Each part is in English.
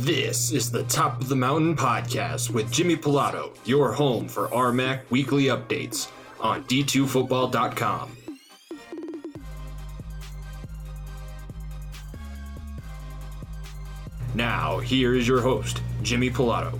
This is the Top of the Mountain podcast with Jimmy Pilato, your home for RMAC weekly updates on D2Football.com. Now, here is your host, Jimmy Pilato.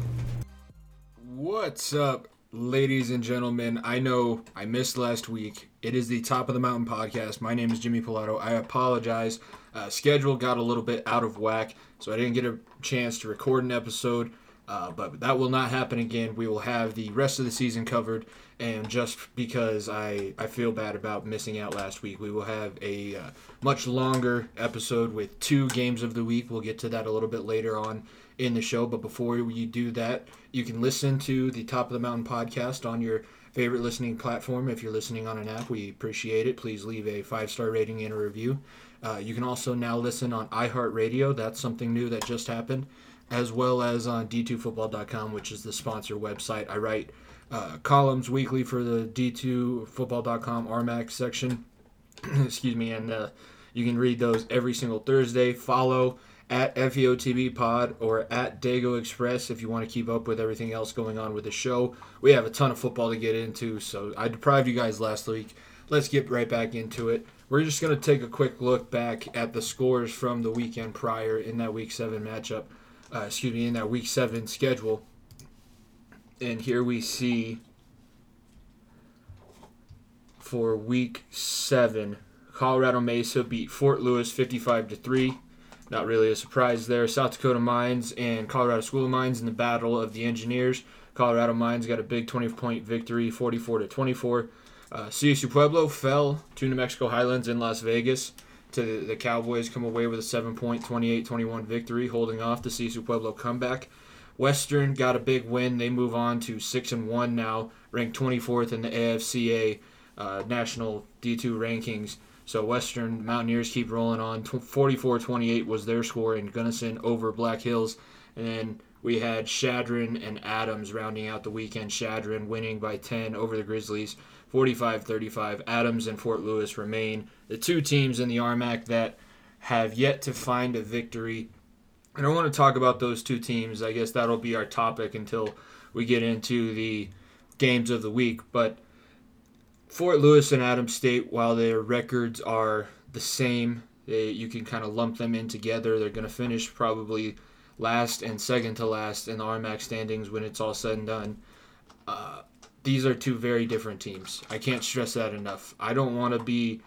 What's up, ladies and gentlemen? I know I missed last week. It is the Top of the Mountain podcast. My name is Jimmy Pilato. I apologize. Uh, schedule got a little bit out of whack, so I didn't get a chance to record an episode. Uh, but that will not happen again. We will have the rest of the season covered. And just because I, I feel bad about missing out last week, we will have a uh, much longer episode with two games of the week. We'll get to that a little bit later on in the show. But before you do that, you can listen to the Top of the Mountain podcast on your favorite listening platform. If you're listening on an app, we appreciate it. Please leave a five star rating and a review. Uh, you can also now listen on iHeartRadio. That's something new that just happened as well as on d2football.com, which is the sponsor website. I write uh, columns weekly for the d2football.com RMAC section. Excuse me, and uh, you can read those every single Thursday. Follow at FEOTB Pod or at Dago Express if you want to keep up with everything else going on with the show. We have a ton of football to get into, so I deprived you guys last week. Let's get right back into it. We're just going to take a quick look back at the scores from the weekend prior in that Week 7 matchup uh, excuse me, in that Week Seven schedule. And here we see for Week Seven, Colorado Mesa beat Fort Lewis 55 to three. Not really a surprise there. South Dakota Mines and Colorado School of Mines in the Battle of the Engineers. Colorado Mines got a big 20-point victory, 44 to 24. Uh, CSU Pueblo fell to New Mexico Highlands in Las Vegas to the Cowboys come away with a 7 point 28 21 victory, holding off the CSU Pueblo comeback. Western got a big win. They move on to 6 and 1 now, ranked 24th in the AFCA uh, national D2 rankings. So Western Mountaineers keep rolling on. 44 28 was their score in Gunnison over Black Hills. And then we had Chadron and Adams rounding out the weekend. Chadron winning by 10 over the Grizzlies. 45 35. Adams and Fort Lewis remain the two teams in the RMAC that have yet to find a victory. And I want to talk about those two teams. I guess that'll be our topic until we get into the games of the week. But Fort Lewis and Adams State, while their records are the same, they, you can kind of lump them in together. They're going to finish probably last and second to last in the RMAC standings when it's all said and done. Uh, these are two very different teams. I can't stress that enough. I don't want to be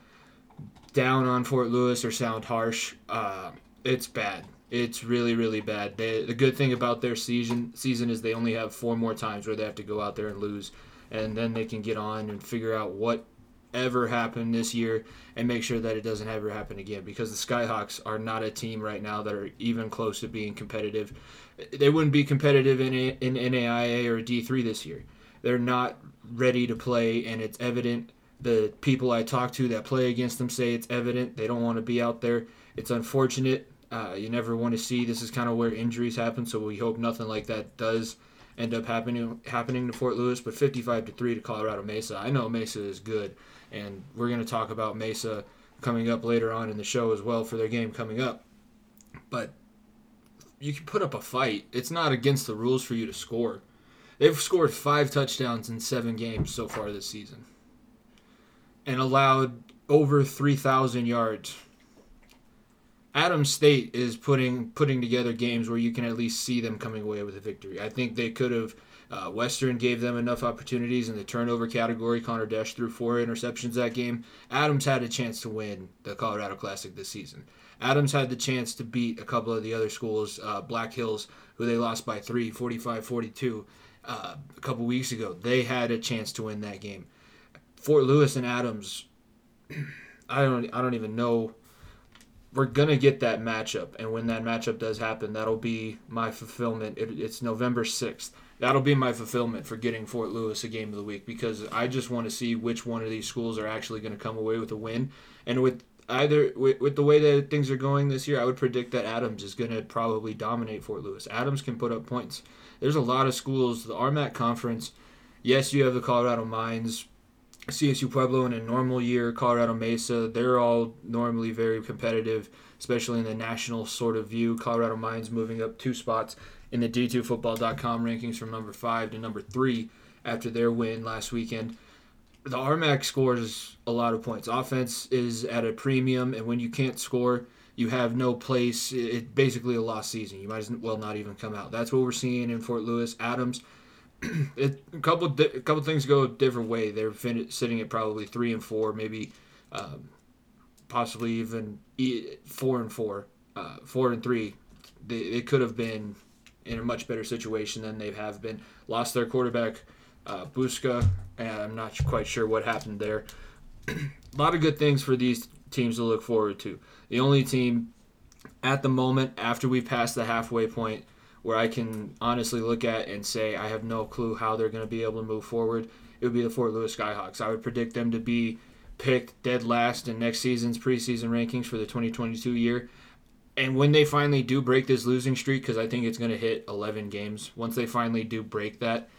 down on Fort Lewis or sound harsh. Uh, it's bad. It's really, really bad. They, the good thing about their season season is they only have four more times where they have to go out there and lose, and then they can get on and figure out what ever happened this year and make sure that it doesn't ever happen again because the Skyhawks are not a team right now that are even close to being competitive. They wouldn't be competitive in, a, in NAIA or D3 this year they're not ready to play, and it's evident. The people I talk to that play against them say it's evident they don't want to be out there. It's unfortunate. Uh, you never want to see. This is kind of where injuries happen, so we hope nothing like that does end up happening happening to Fort Lewis. But 55 to three to Colorado Mesa. I know Mesa is good, and we're going to talk about Mesa coming up later on in the show as well for their game coming up. But you can put up a fight. It's not against the rules for you to score. They've scored five touchdowns in seven games so far this season and allowed over 3,000 yards. Adams State is putting putting together games where you can at least see them coming away with a victory. I think they could have. Uh, Western gave them enough opportunities in the turnover category. Connor Desch threw four interceptions that game. Adams had a chance to win the Colorado Classic this season. Adams had the chance to beat a couple of the other schools, uh, Black Hills, who they lost by three, 45 42 uh, a couple weeks ago. They had a chance to win that game. Fort Lewis and Adams, I don't I don't even know. We're gonna get that matchup, and when that matchup does happen, that'll be my fulfillment. It, it's November sixth. That'll be my fulfillment for getting Fort Lewis a game of the week because I just want to see which one of these schools are actually going to come away with a win. And with either with, with the way that things are going this year, I would predict that Adams is going to probably dominate Fort Lewis. Adams can put up points there's a lot of schools. The RMAC conference, yes, you have the Colorado Mines, CSU Pueblo in a normal year, Colorado Mesa, they're all normally very competitive, especially in the national sort of view. Colorado Mines moving up two spots in the D2Football.com rankings from number five to number three after their win last weekend. The RMAC scores a lot of points. Offense is at a premium, and when you can't score, you have no place. It's basically a lost season. You might as well not even come out. That's what we're seeing in Fort Lewis. Adams it, a couple a couple things go a different way. They're fin- sitting at probably three and four, maybe um, possibly even four and four, uh, four and three. They, they could have been in a much better situation than they have been. Lost their quarterback, uh, Busca, and I'm not quite sure what happened there. a lot of good things for these teams to look forward to. The only team at the moment, after we pass the halfway point, where I can honestly look at and say I have no clue how they're going to be able to move forward, it would be the Fort Lewis Skyhawks. I would predict them to be picked dead last in next season's preseason rankings for the 2022 year. And when they finally do break this losing streak, because I think it's going to hit 11 games, once they finally do break that,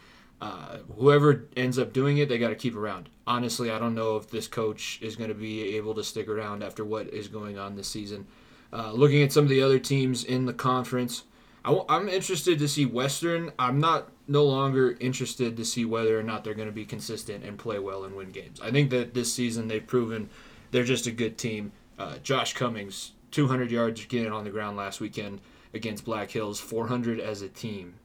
uh, whoever ends up doing it, they got to keep around. Honestly, I don't know if this coach is going to be able to stick around after what is going on this season. Uh, looking at some of the other teams in the conference, I, am interested to see Western. I'm not no longer interested to see whether or not they're going to be consistent and play well and win games. I think that this season they've proven they're just a good team. Uh, Josh Cummings, 200 yards getting on the ground last weekend against Black Hills, 400 as a team.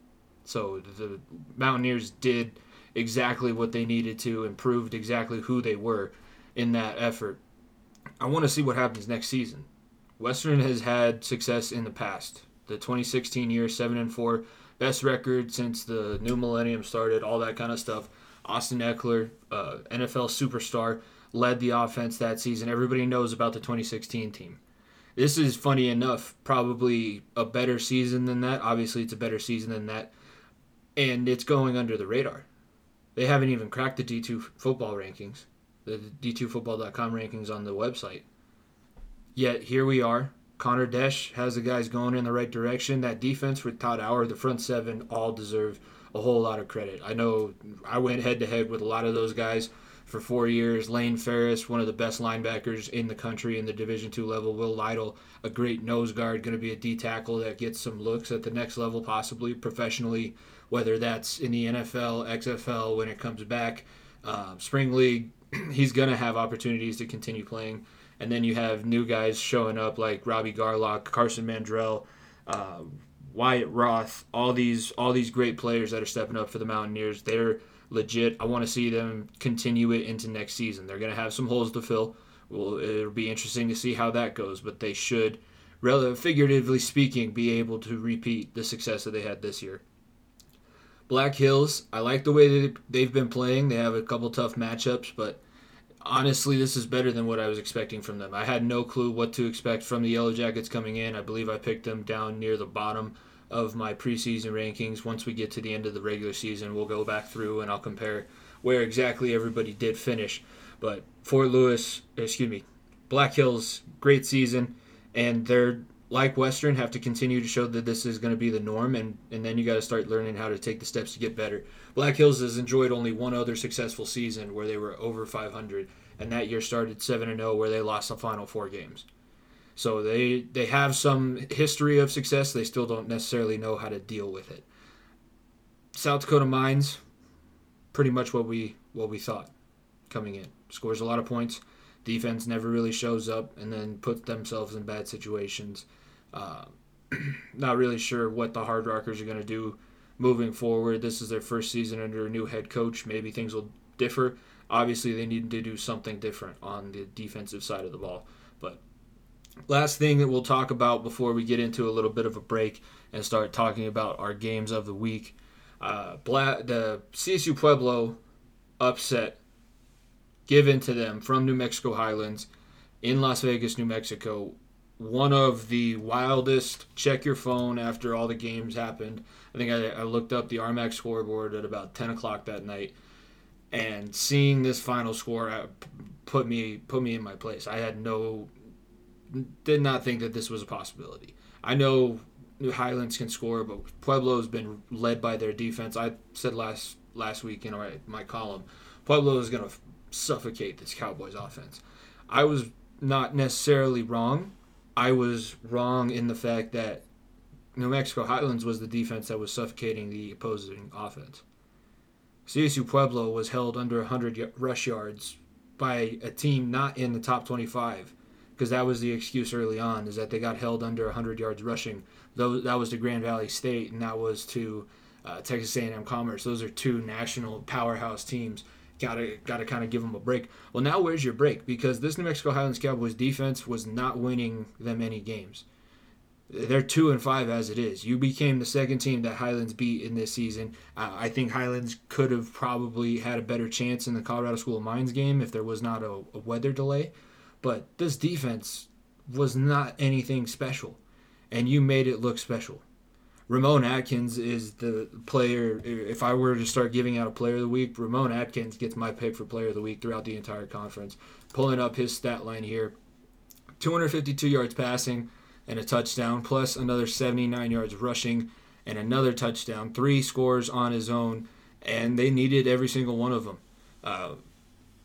So the Mountaineers did exactly what they needed to, improved exactly who they were in that effort. I want to see what happens next season. Western has had success in the past the 2016 year, seven and four, best record since the new millennium started, all that kind of stuff. Austin Ekeler, uh, NFL superstar, led the offense that season. Everybody knows about the 2016 team. This is funny enough, probably a better season than that. Obviously, it's a better season than that, and it's going under the radar. They haven't even cracked the D2 football rankings, the D2Football.com rankings on the website. Yet here we are, Connor Desch has the guys going in the right direction. That defense with Todd Hour, the front seven, all deserve a whole lot of credit. I know I went head to head with a lot of those guys for four years. Lane Ferris, one of the best linebackers in the country in the Division two level. Will Lytle, a great nose guard, going to be a D tackle that gets some looks at the next level, possibly professionally, whether that's in the NFL, XFL when it comes back, uh, spring league. he's going to have opportunities to continue playing and then you have new guys showing up like Robbie Garlock, Carson Mandrell, uh, Wyatt Roth, all these all these great players that are stepping up for the Mountaineers. They're legit. I want to see them continue it into next season. They're going to have some holes to fill. Well, it'll be interesting to see how that goes, but they should, figuratively speaking, be able to repeat the success that they had this year. Black Hills, I like the way that they've been playing. They have a couple tough matchups, but honestly, this is better than what I was expecting from them. I had no clue what to expect from the Yellow Jackets coming in. I believe I picked them down near the bottom of my preseason rankings. Once we get to the end of the regular season, we'll go back through and I'll compare where exactly everybody did finish. But Fort Lewis, excuse me, Black Hills, great season, and they're like Western have to continue to show that this is going to be the norm, and, and then you got to start learning how to take the steps to get better. Black Hills has enjoyed only one other successful season where they were over 500, and that year started 7 and 0 where they lost the final four games. So they they have some history of success. They still don't necessarily know how to deal with it. South Dakota Mines, pretty much what we what we thought coming in. Scores a lot of points. Defense never really shows up, and then puts themselves in bad situations. Uh, not really sure what the Hard Rockers are going to do moving forward. This is their first season under a new head coach. Maybe things will differ. Obviously, they need to do something different on the defensive side of the ball. But last thing that we'll talk about before we get into a little bit of a break and start talking about our games of the week. Uh, Bla- the CSU Pueblo upset given to them from New Mexico Highlands in Las Vegas, New Mexico, one of the wildest. Check your phone after all the games happened. I think I, I looked up the RMAC scoreboard at about 10 o'clock that night, and seeing this final score uh, put me put me in my place. I had no, did not think that this was a possibility. I know New Highlands can score, but Pueblo has been led by their defense. I said last last week in my column, Pueblo is going to suffocate this Cowboys offense. I was not necessarily wrong. I was wrong in the fact that New Mexico Highlands was the defense that was suffocating the opposing offense. CSU Pueblo was held under 100 rush yards by a team not in the top 25 because that was the excuse early on is that they got held under 100 yards rushing. Though that was to Grand Valley State and that was to uh, Texas A&M Commerce. Those are two national powerhouse teams. Gotta gotta kind of give them a break. Well, now where's your break? Because this New Mexico Highlands Cowboys defense was not winning them any games. They're two and five as it is. You became the second team that Highlands beat in this season. Uh, I think Highlands could have probably had a better chance in the Colorado School of Mines game if there was not a, a weather delay. But this defense was not anything special, and you made it look special. Ramon Atkins is the player. If I were to start giving out a player of the week, Ramon Atkins gets my pick for player of the week throughout the entire conference. Pulling up his stat line here 252 yards passing and a touchdown, plus another 79 yards rushing and another touchdown. Three scores on his own, and they needed every single one of them. Uh,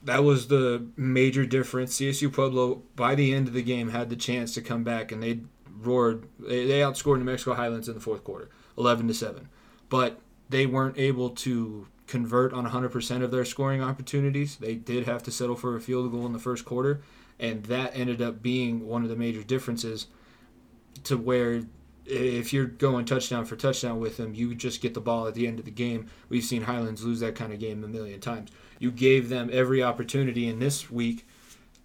that was the major difference. CSU Pueblo, by the end of the game, had the chance to come back, and they roared. They, they outscored New Mexico Highlands in the fourth quarter, 11 to 7. But they weren't able to convert on 100% of their scoring opportunities. They did have to settle for a field goal in the first quarter, and that ended up being one of the major differences to where if you're going touchdown for touchdown with them, you just get the ball at the end of the game. We've seen Highlands lose that kind of game a million times. You gave them every opportunity in this week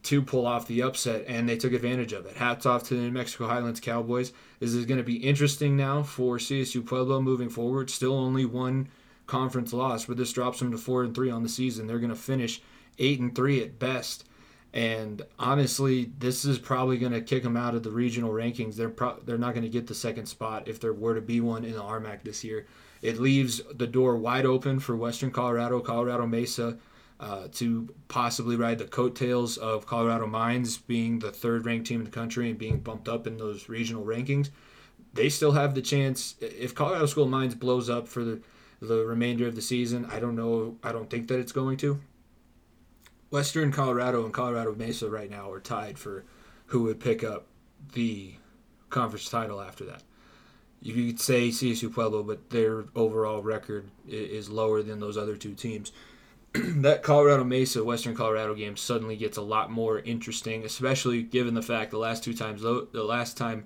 to pull off the upset, and they took advantage of it. Hats off to the New Mexico Highlands Cowboys. This is going to be interesting now for CSU Pueblo moving forward. Still only one conference loss, but this drops them to four and three on the season. They're going to finish eight and three at best. And honestly, this is probably going to kick them out of the regional rankings. They're pro- they're not going to get the second spot if there were to be one in the RMAC this year. It leaves the door wide open for Western Colorado, Colorado Mesa, uh, to possibly ride the coattails of Colorado Mines being the third ranked team in the country and being bumped up in those regional rankings. They still have the chance. If Colorado School of Mines blows up for the, the remainder of the season, I don't know. I don't think that it's going to. Western Colorado and Colorado Mesa right now are tied for who would pick up the conference title after that. You could say CSU Pueblo, but their overall record is lower than those other two teams. that Colorado Mesa Western Colorado game suddenly gets a lot more interesting, especially given the fact the last two times the last time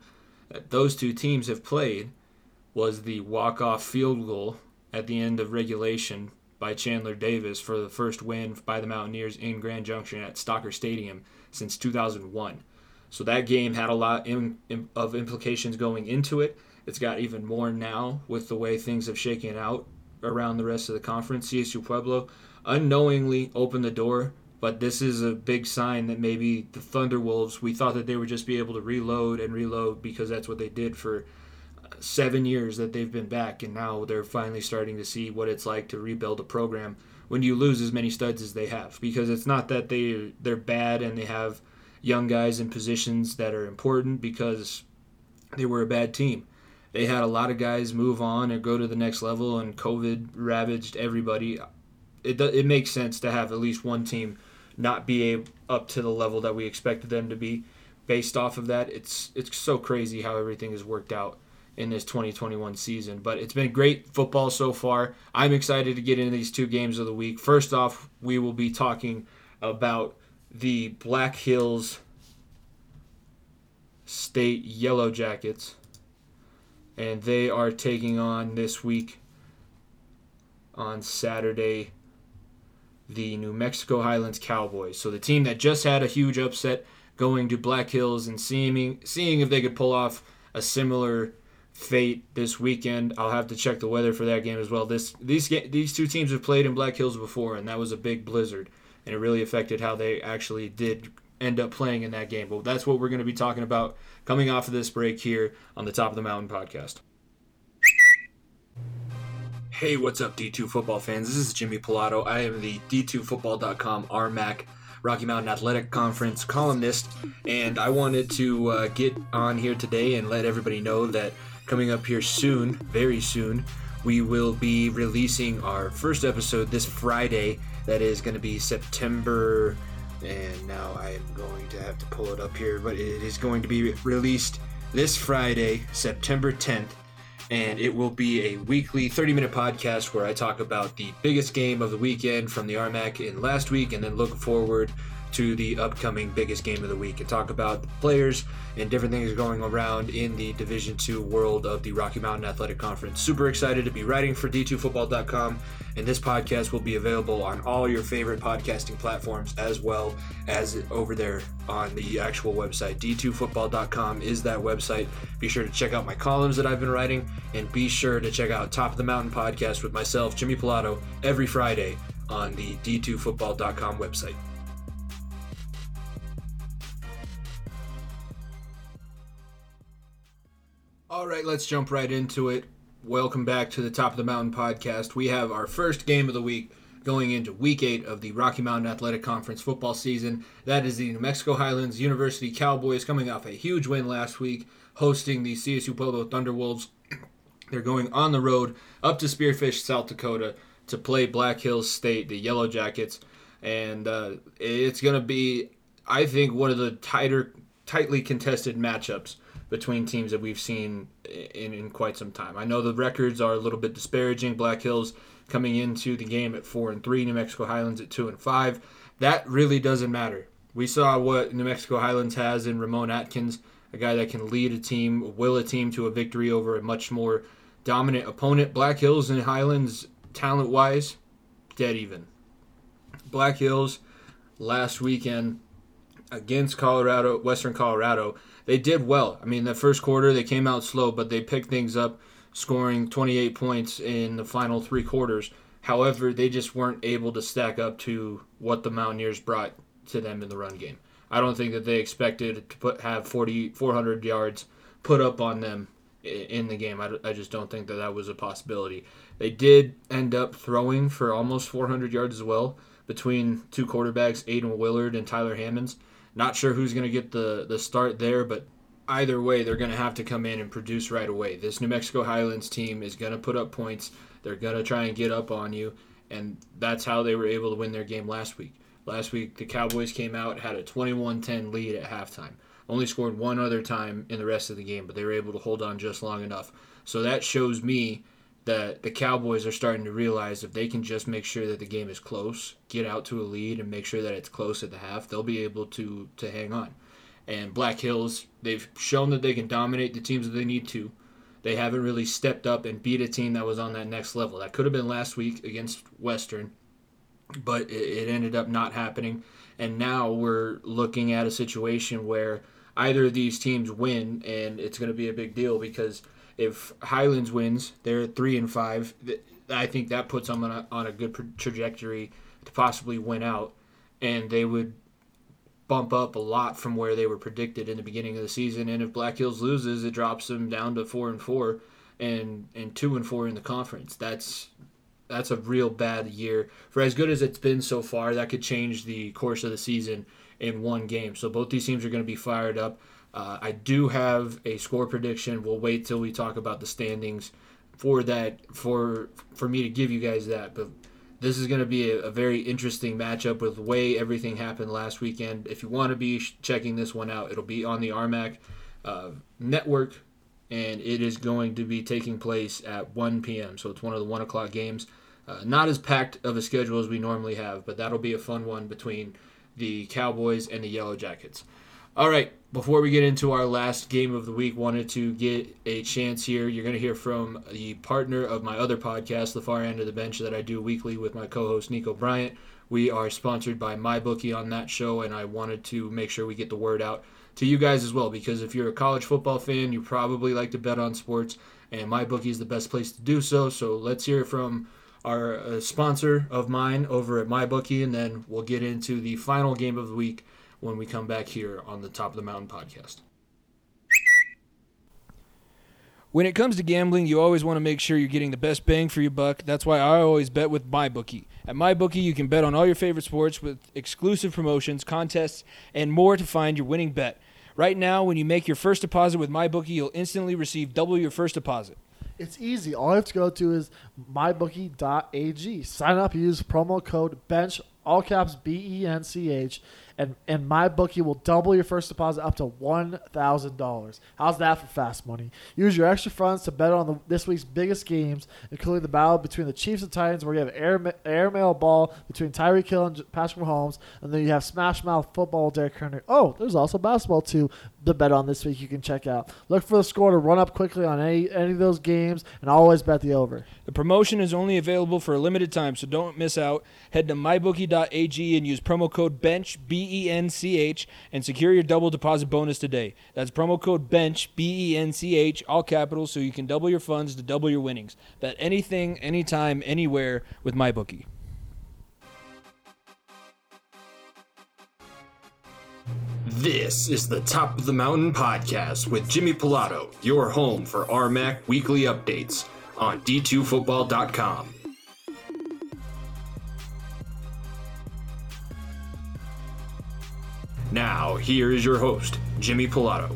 those two teams have played was the walk off field goal at the end of regulation by Chandler Davis for the first win by the Mountaineers in Grand Junction at Stocker Stadium since 2001. So that game had a lot of implications going into it. It's got even more now with the way things have shaken out around the rest of the conference. CSU Pueblo unknowingly opened the door, but this is a big sign that maybe the Thunderwolves, we thought that they would just be able to reload and reload because that's what they did for uh, seven years that they've been back, and now they're finally starting to see what it's like to rebuild a program when you lose as many studs as they have. Because it's not that they they're bad and they have young guys in positions that are important because they were a bad team. They had a lot of guys move on or go to the next level, and COVID ravaged everybody it it makes sense to have at least one team not be up to the level that we expected them to be based off of that. It's it's so crazy how everything has worked out in this 2021 season. But it's been great football so far. I'm excited to get into these two games of the week. First off, we will be talking about the Black Hills State Yellow Jackets. And they are taking on this week on Saturday the New Mexico Highlands Cowboys. So the team that just had a huge upset going to Black Hills and seeing seeing if they could pull off a similar fate this weekend. I'll have to check the weather for that game as well. This these these two teams have played in Black Hills before, and that was a big blizzard, and it really affected how they actually did end up playing in that game. But that's what we're going to be talking about coming off of this break here on the Top of the Mountain podcast. Hey, what's up, D2 football fans? This is Jimmy Pilato. I am the D2Football.com RMAC Rocky Mountain Athletic Conference columnist, and I wanted to uh, get on here today and let everybody know that coming up here soon, very soon, We will be releasing our first episode this Friday. That is going to be September. And now I am going to have to pull it up here, but it is going to be released this Friday, September 10th. And it will be a weekly 30 minute podcast where I talk about the biggest game of the weekend from the RMAC in last week and then look forward to the upcoming biggest game of the week and talk about the players and different things going around in the Division Two world of the Rocky Mountain Athletic Conference. Super excited to be writing for D2Football.com, and this podcast will be available on all your favorite podcasting platforms as well as over there on the actual website. D2Football.com is that website. Be sure to check out my columns that I've been writing, and be sure to check out Top of the Mountain podcast with myself, Jimmy Pilato, every Friday on the D2Football.com website. All right, let's jump right into it. Welcome back to the Top of the Mountain podcast. We have our first game of the week going into week eight of the Rocky Mountain Athletic Conference football season. That is the New Mexico Highlands University Cowboys coming off a huge win last week, hosting the CSU Pueblo Thunderwolves. They're going on the road up to Spearfish, South Dakota, to play Black Hills State, the Yellow Jackets, and uh, it's going to be, I think, one of the tighter, tightly contested matchups between teams that we've seen in, in quite some time. I know the records are a little bit disparaging. Black Hills coming into the game at four and three, New Mexico Highlands at two and five. That really doesn't matter. We saw what New Mexico Highlands has in Ramon Atkins, a guy that can lead a team, will a team to a victory over a much more dominant opponent. Black Hills and Highlands, talent wise, dead even. Black Hills last weekend against Colorado, Western Colorado, they did well. I mean, the first quarter they came out slow, but they picked things up, scoring 28 points in the final three quarters. However, they just weren't able to stack up to what the Mountaineers brought to them in the run game. I don't think that they expected to put have 40 400 yards put up on them in the game. I, I just don't think that that was a possibility. They did end up throwing for almost 400 yards as well between two quarterbacks, Aiden Willard and Tyler Hammonds. Not sure who's going to get the, the start there, but either way, they're going to have to come in and produce right away. This New Mexico Highlands team is going to put up points. They're going to try and get up on you, and that's how they were able to win their game last week. Last week, the Cowboys came out, had a 21 10 lead at halftime. Only scored one other time in the rest of the game, but they were able to hold on just long enough. So that shows me that the Cowboys are starting to realize if they can just make sure that the game is close, get out to a lead, and make sure that it's close at the half, they'll be able to to hang on. And Black Hills, they've shown that they can dominate the teams that they need to. They haven't really stepped up and beat a team that was on that next level. That could have been last week against Western, but it, it ended up not happening. And now we're looking at a situation where either of these teams win, and it's going to be a big deal because – if Highlands wins, they're three and five. I think that puts them on a, on a good trajectory to possibly win out, and they would bump up a lot from where they were predicted in the beginning of the season. And if Black Hills loses, it drops them down to four and four, and and two and four in the conference. That's that's a real bad year for as good as it's been so far. That could change the course of the season in one game. So both these teams are going to be fired up. Uh, I do have a score prediction. We'll wait till we talk about the standings for that for for me to give you guys that. But this is going to be a, a, very interesting matchup with the way everything happened last weekend. If you want to be checking this one out, it'll be on the RMAC uh, network, and it is going to be taking place at 1 p.m. So it's one of the one o'clock games. Uh, not as packed of a schedule as we normally have, but that'll be a fun one between the Cowboys and the Yellow Jackets. All right, before we get into our last game of the week, wanted to get a chance here. You're going to hear from the partner of my other podcast, The Far End of the Bench, that I do weekly with my co host, Nico Bryant. We are sponsored by MyBookie on that show, and I wanted to make sure we get the word out to you guys as well because if you're a college football fan, you probably like to bet on sports, and MyBookie is the best place to do so. So let's hear from our uh, sponsor of mine over at MyBookie, and then we'll get into the final game of the week when we come back here on the Top of the Mountain podcast. When it comes to gambling, you always want to make sure you're getting the best bang for your buck. That's why I always bet with MyBookie. At MyBookie, you can bet on all your favorite sports with exclusive promotions, contests, and more to find your winning bet. Right now, when you make your first deposit with MyBookie, you'll instantly receive double your first deposit. It's easy. All you have to go to is mybookie.ag. Sign up, use promo code BENCH, all caps B E N C H, and, and MyBookie will double your first deposit up to $1,000. How's that for fast money? Use your extra funds to bet on the, this week's biggest games, including the battle between the Chiefs and Titans, where you have air, airmail ball between Tyreek Hill and Patrick Mahomes, and then you have Smash Mouth football Derrick Henry. Oh, there's also basketball, too, to bet on this week you can check out. Look for the score to run up quickly on any, any of those games, and always bet the over. The promotion is only available for a limited time, so don't miss out. Head to mybookie.ag and use promo code BENCH, B E N C H, and secure your double deposit bonus today. That's promo code BENCH, B E N C H, all capitals, so you can double your funds to double your winnings. Bet anything, anytime, anywhere with MyBookie. This is the Top of the Mountain podcast with Jimmy Pilato, your home for RMAC weekly updates on D2Football.com. Now, here is your host, Jimmy Pilato.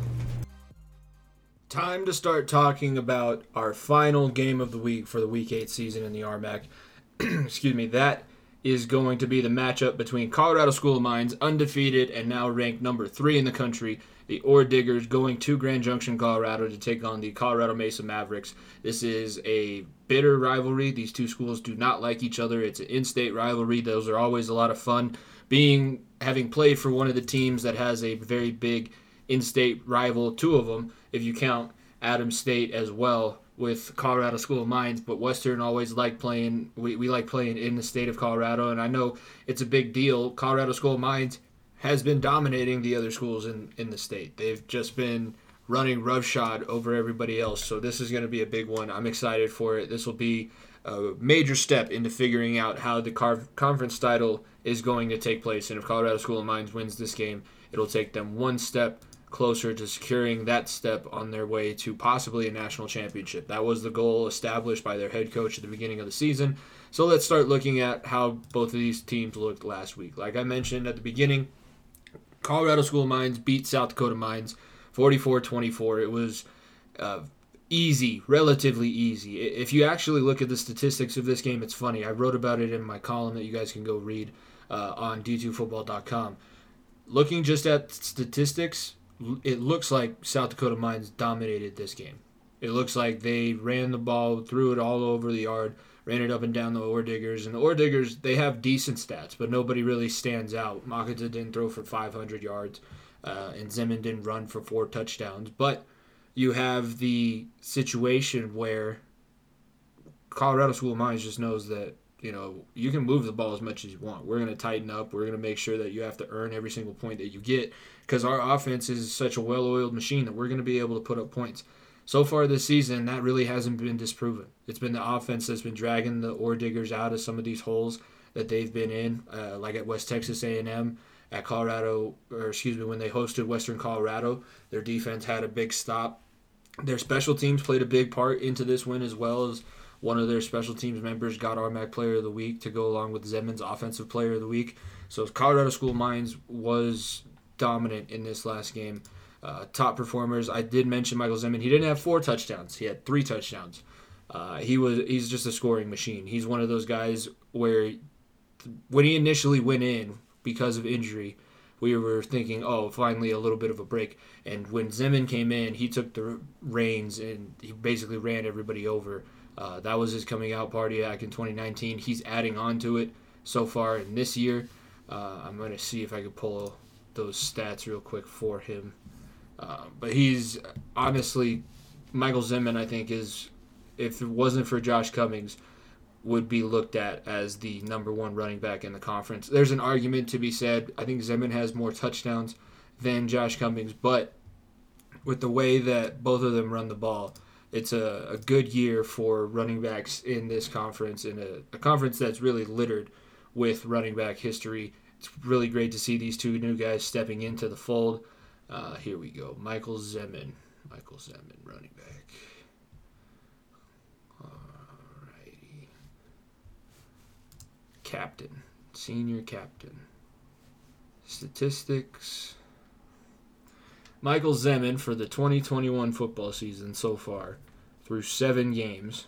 Time to start talking about our final game of the week for the Week 8 season in the RMAC. Excuse me, that is going to be the matchup between Colorado School of Mines, undefeated and now ranked number three in the country, the Ore Diggers, going to Grand Junction, Colorado to take on the Colorado Mesa Mavericks. This is a bitter rivalry. These two schools do not like each other. It's an in-state rivalry. Those are always a lot of fun. Being having played for one of the teams that has a very big in-state rival, two of them, if you count Adams State as well with Colorado School of Mines, but Western always like playing. We, we like playing in the state of Colorado, and I know it's a big deal. Colorado School of Mines has been dominating the other schools in, in the state. They've just been running roughshod over everybody else. So this is going to be a big one. I'm excited for it. This will be a major step into figuring out how the car- conference title is going to take place. And if Colorado School of Mines wins this game, it'll take them one step closer to securing that step on their way to possibly a national championship. That was the goal established by their head coach at the beginning of the season. So let's start looking at how both of these teams looked last week. Like I mentioned at the beginning, Colorado School of Mines beat South Dakota Mines 44 24. It was uh, easy, relatively easy. If you actually look at the statistics of this game, it's funny. I wrote about it in my column that you guys can go read uh, on d2football.com. Looking just at statistics, it looks like South Dakota Mines dominated this game. It looks like they ran the ball, threw it all over the yard, ran it up and down the Ore Diggers. And the Ore Diggers, they have decent stats, but nobody really stands out. Matocha didn't throw for 500 yards, uh, and Zeman didn't run for four touchdowns. But you have the situation where Colorado School of Mines just knows that you know you can move the ball as much as you want. We're going to tighten up. We're going to make sure that you have to earn every single point that you get because our offense is such a well-oiled machine that we're going to be able to put up points. So far this season, that really hasn't been disproven. It's been the offense that's been dragging the ore diggers out of some of these holes that they've been in, uh, like at West Texas A&M, at Colorado, or excuse me, when they hosted Western Colorado, their defense had a big stop. Their special teams played a big part into this win as well as one of their special teams members got RMAC Player of the Week to go along with Zeman's Offensive Player of the Week. So Colorado School of Mines was dominant in this last game. Uh, top performers. I did mention Michael Zeman. He didn't have four touchdowns. He had three touchdowns. Uh, he was he's just a scoring machine. He's one of those guys where when he initially went in because of injury, we were thinking, oh, finally a little bit of a break. And when Zeman came in, he took the reins and he basically ran everybody over. Uh, that was his coming out party back in 2019. He's adding on to it so far in this year. Uh, I'm going to see if I can pull those stats real quick for him. Uh, but he's honestly, Michael Zeman, I think, is, if it wasn't for Josh Cummings, would be looked at as the number one running back in the conference. There's an argument to be said. I think Zeman has more touchdowns than Josh Cummings, but with the way that both of them run the ball, it's a, a good year for running backs in this conference, in a, a conference that's really littered with running back history. It's really great to see these two new guys stepping into the fold. Uh, here we go. Michael Zeman. Michael Zeman, running back. Alrighty. Captain. Senior captain. Statistics. Michael Zeman for the 2021 football season so far through seven games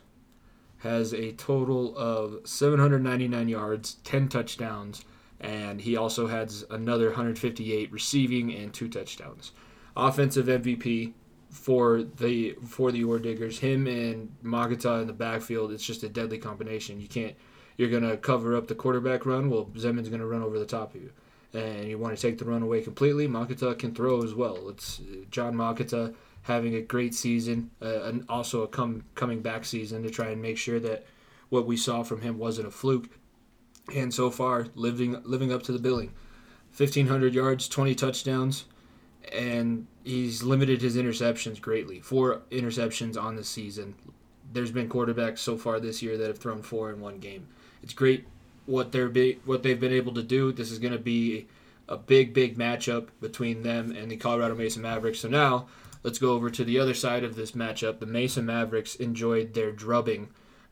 has a total of 799 yards, 10 touchdowns, and he also has another 158 receiving and two touchdowns. Offensive MVP for the for the Orediggers, him and Matocha in the backfield, it's just a deadly combination. You can't you're gonna cover up the quarterback run. Well, Zeman's gonna run over the top of you, and you want to take the run away completely. Matocha can throw as well. It's John Matocha having a great season, uh, and also a come coming back season to try and make sure that what we saw from him wasn't a fluke. And so far, living living up to the billing, 1,500 yards, 20 touchdowns, and he's limited his interceptions greatly. Four interceptions on the season. There's been quarterbacks so far this year that have thrown four in one game. It's great what they're be, what they've been able to do. This is going to be a big, big matchup between them and the Colorado Mesa Mavericks. So now let's go over to the other side of this matchup. The Mesa Mavericks enjoyed their drubbing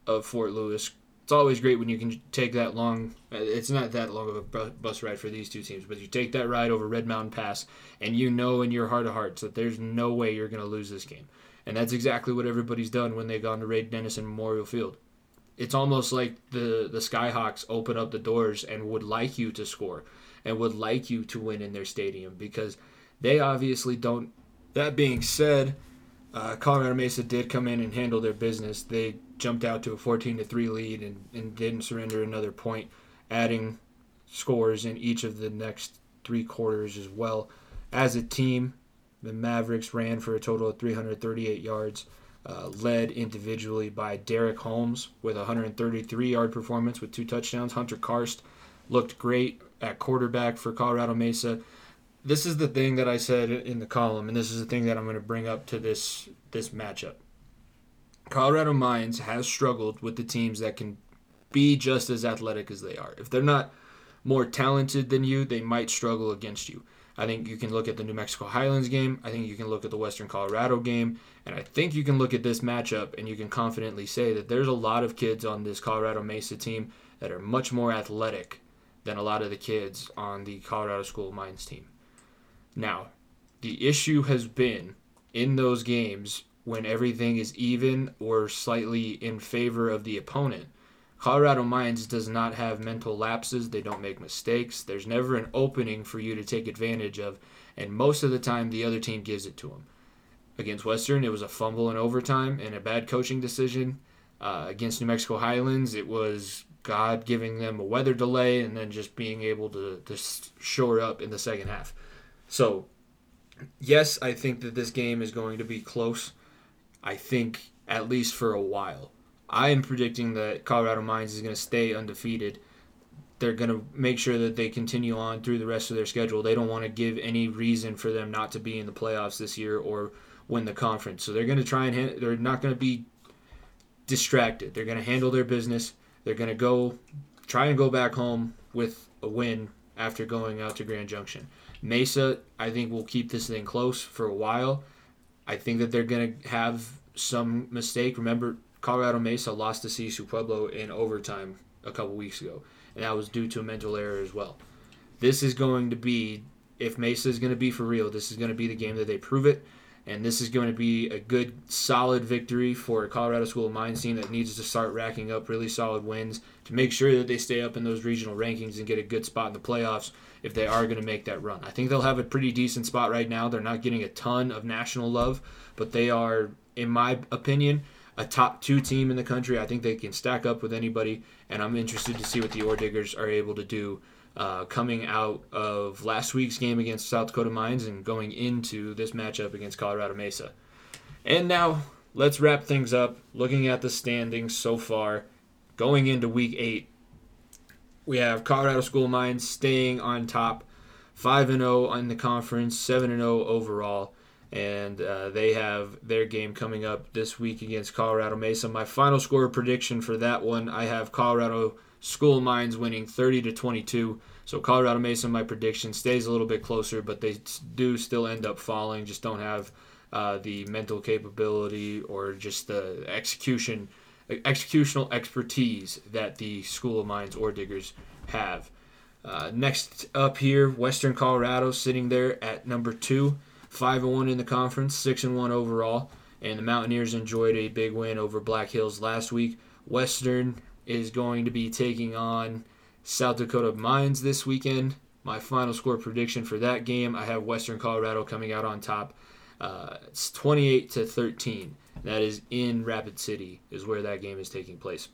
of Fort Lewis. It's always great when you can take that long. Uh, it's not that long of a bus ride for these two teams, but you take that ride over Red Mountain Pass, and you know in your heart of hearts that there's no way you're going to lose this game. And that's exactly what everybody's done when they've gone to Ray Dennison Memorial Field it's almost like the the Skyhawks open up the doors and would like you to score and would like you to win in their stadium because they obviously don't. That being said, uh, Colorado Mesa did come in and handle their business. They jumped out to a 14 to three lead and, and didn't surrender another point, adding scores in each of the next three quarters as well. As a team, the Mavericks ran for a total of 338 yards uh, led individually by Derek Holmes with a 133 yard performance with two touchdowns. Hunter Karst looked great at quarterback for Colorado Mesa. This is the thing that I said in the column, and this is the thing that I'm going to bring up to this this matchup. Colorado Mines has struggled with the teams that can be just as athletic as they are. If they're not more talented than you, they might struggle against you. I think you can look at the New Mexico Highlands game. I think you can look at the Western Colorado game. And I think you can look at this matchup and you can confidently say that there's a lot of kids on this Colorado Mesa team that are much more athletic than a lot of the kids on the Colorado School of Mines team. Now, the issue has been in those games when everything is even or slightly in favor of the opponent Colorado Mines does not have mental lapses. They don't make mistakes. There's never an opening for you to take advantage of, and most of the time the other team gives it to them. Against Western, it was a fumble in overtime and a bad coaching decision. Uh, against New Mexico Highlands, it was God giving them a weather delay and then just being able to, to shore up in the second half. So, yes, I think that this game is going to be close. I think at least for a while. I am predicting that Colorado Mines is going to stay undefeated. They're going to make sure that they continue on through the rest of their schedule. They don't want to give any reason for them not to be in the playoffs this year or win the conference. So they're going to try and they're not going to be distracted. They're going to handle their business. They're going to go try and go back home with a win after going out to Grand Junction. Mesa, I think, will keep this thing close for a while. I think that they're going to have some mistake. Remember, Colorado Mesa lost to CSU Pueblo in overtime a couple weeks ago, and that was due to a mental error as well. This is going to be, if Mesa is going to be for real, this is going to be the game that they prove it, and this is going to be a good, solid victory for a Colorado School of Mines team that needs to start racking up really solid wins to make sure that they stay up in those regional rankings and get a good spot in the playoffs if they are going to make that run. I think they'll have a pretty decent spot right now. They're not getting a ton of national love, but they are, in my opinion, a top two team in the country. I think they can stack up with anybody, and I'm interested to see what the Ore Diggers are able to do uh, coming out of last week's game against South Dakota Mines and going into this matchup against Colorado Mesa. And now let's wrap things up. Looking at the standings so far, going into Week Eight, we have Colorado School of Mines staying on top, five and zero oh in the conference, seven and zero oh overall and uh, they have their game coming up this week against Colorado Mesa. My final score prediction for that one, I have Colorado School of Mines winning 30 to 22. So Colorado Mesa, my prediction stays a little bit closer, but they do still end up falling. Just don't have uh, the mental capability or just the execution, executional expertise that the School of Mines Ore Diggers have. Uh, next up here, Western Colorado sitting there at number two five and one in the conference, six and one overall, and the Mountaineers enjoyed a big win over Black Hills last week. Western is going to be taking on South Dakota Mines this weekend. My final score prediction for that game, I have Western Colorado coming out on top. Uh, it's 28 to 13. That is in Rapid City, is where that game is taking place.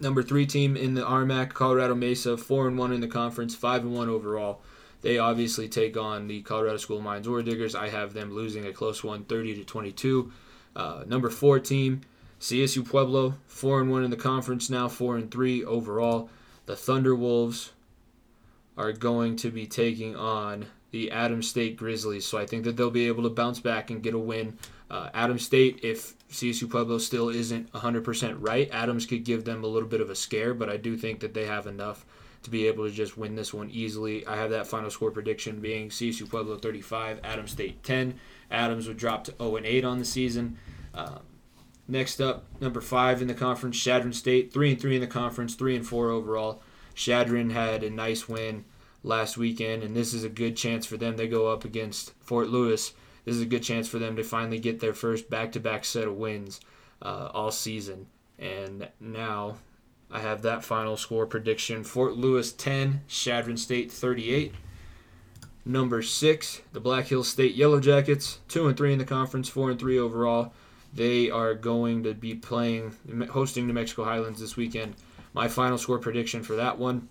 Number three team in the RMAC, Colorado Mesa, four and one in the conference, five and one overall. They obviously take on the Colorado School of Mines Ore Diggers. I have them losing a close one, 30 to 22. Uh, number four team, CSU Pueblo, four and one in the conference now, four and three overall. The Thunder Wolves are going to be taking on the Adams State Grizzlies, so I think that they'll be able to bounce back and get a win. Uh, Adams State, if CSU Pueblo still isn't 100% right, Adams could give them a little bit of a scare, but I do think that they have enough to be able to just win this one easily. I have that final score prediction being CSU Pueblo 35, Adams State 10. Adams would drop to 0 and 8 on the season. Uh, next up, number five in the conference, Chadron State, three and three in the conference, three and four overall. Chadron had a nice win last weekend, and this is a good chance for them. They go up against Fort Lewis. This is a good chance for them to finally get their first back-to-back set of wins uh, all season. And now I have that final score prediction: Fort Lewis 10, Chadron State 38. Number six, the Black Hills State Yellow Jackets, two and three in the conference, four and three overall. They are going to be playing, hosting New Mexico Highlands this weekend. My final score prediction for that one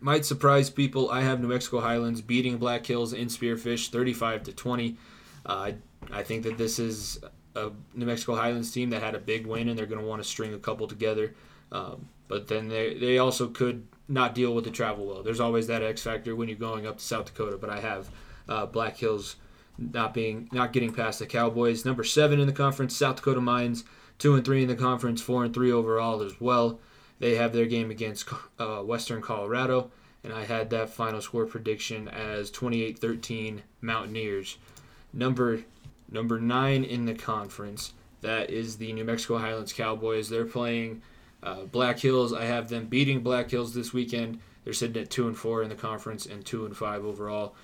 might surprise people. I have New Mexico Highlands beating Black Hills in Spearfish 35 to 20. Uh, I think that this is a New Mexico Highlands team that had a big win, and they're going to want to string a couple together. Um, but then they they also could not deal with the travel well. There's always that X factor when you're going up to South Dakota. But I have uh, Black Hills not being not getting past the Cowboys. Number seven in the conference, South Dakota Mines, two and three in the conference, four and three overall as well. They have their game against uh, Western Colorado, and I had that final score prediction as 28-13 Mountaineers. Number number nine in the conference, that is the New Mexico Highlands Cowboys. They're playing uh, Black Hills. I have them beating Black Hills this weekend. They're sitting at two and four in the conference and two and five overall.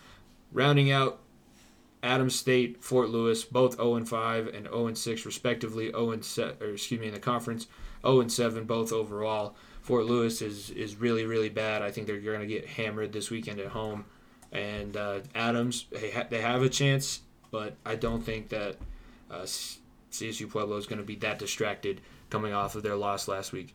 Rounding out Adams State, Fort Lewis, both 0 and 5 and 0 and 6 respectively. 0 and se- or excuse me in the conference, 0 and 7 both overall. Fort Lewis is is really really bad. I think they're going to get hammered this weekend at home. And uh, Adams, they, ha- they have a chance, but I don't think that uh, CSU Pueblo is going to be that distracted coming off of their loss last week.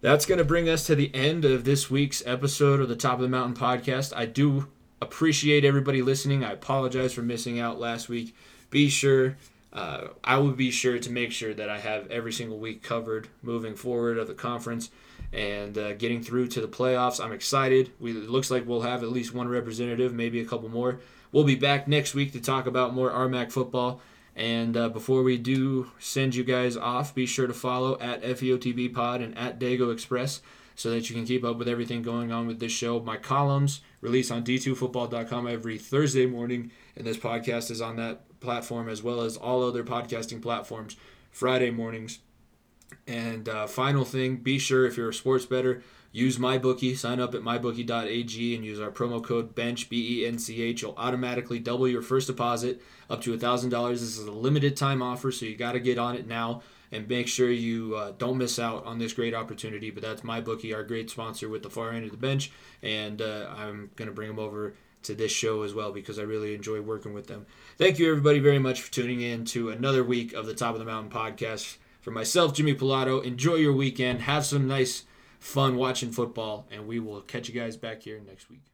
That's going to bring us to the end of this week's episode of the Top of the Mountain podcast. I do appreciate everybody listening. I apologize for missing out last week. Be sure, uh, I will be sure to make sure that I have every single week covered moving forward of the conference and uh, getting through to the playoffs. I'm excited. We, it looks like we'll have at least one representative, maybe a couple more. We'll be back next week to talk about more RMAC football. And uh, before we do send you guys off, be sure to follow at FEOTB Pod and at Dago Express so that you can keep up with everything going on with this show. My columns release on d2football.com every Thursday morning, and this podcast is on that platform as well as all other podcasting platforms Friday mornings. And uh, final thing, be sure if you're a sports bettor, use MyBookie. Sign up at mybookie.ag and use our promo code BENCH, B E N C H. You'll automatically double your first deposit up to $1,000. This is a limited time offer, so you got to get on it now and make sure you uh, don't miss out on this great opportunity. But that's MyBookie, our great sponsor with the far end of the bench. And uh, I'm going to bring them over to this show as well because I really enjoy working with them. Thank you, everybody, very much for tuning in to another week of the Top of the Mountain podcast. For myself, Jimmy Pilato, enjoy your weekend. Have some nice fun watching football, and we will catch you guys back here next week.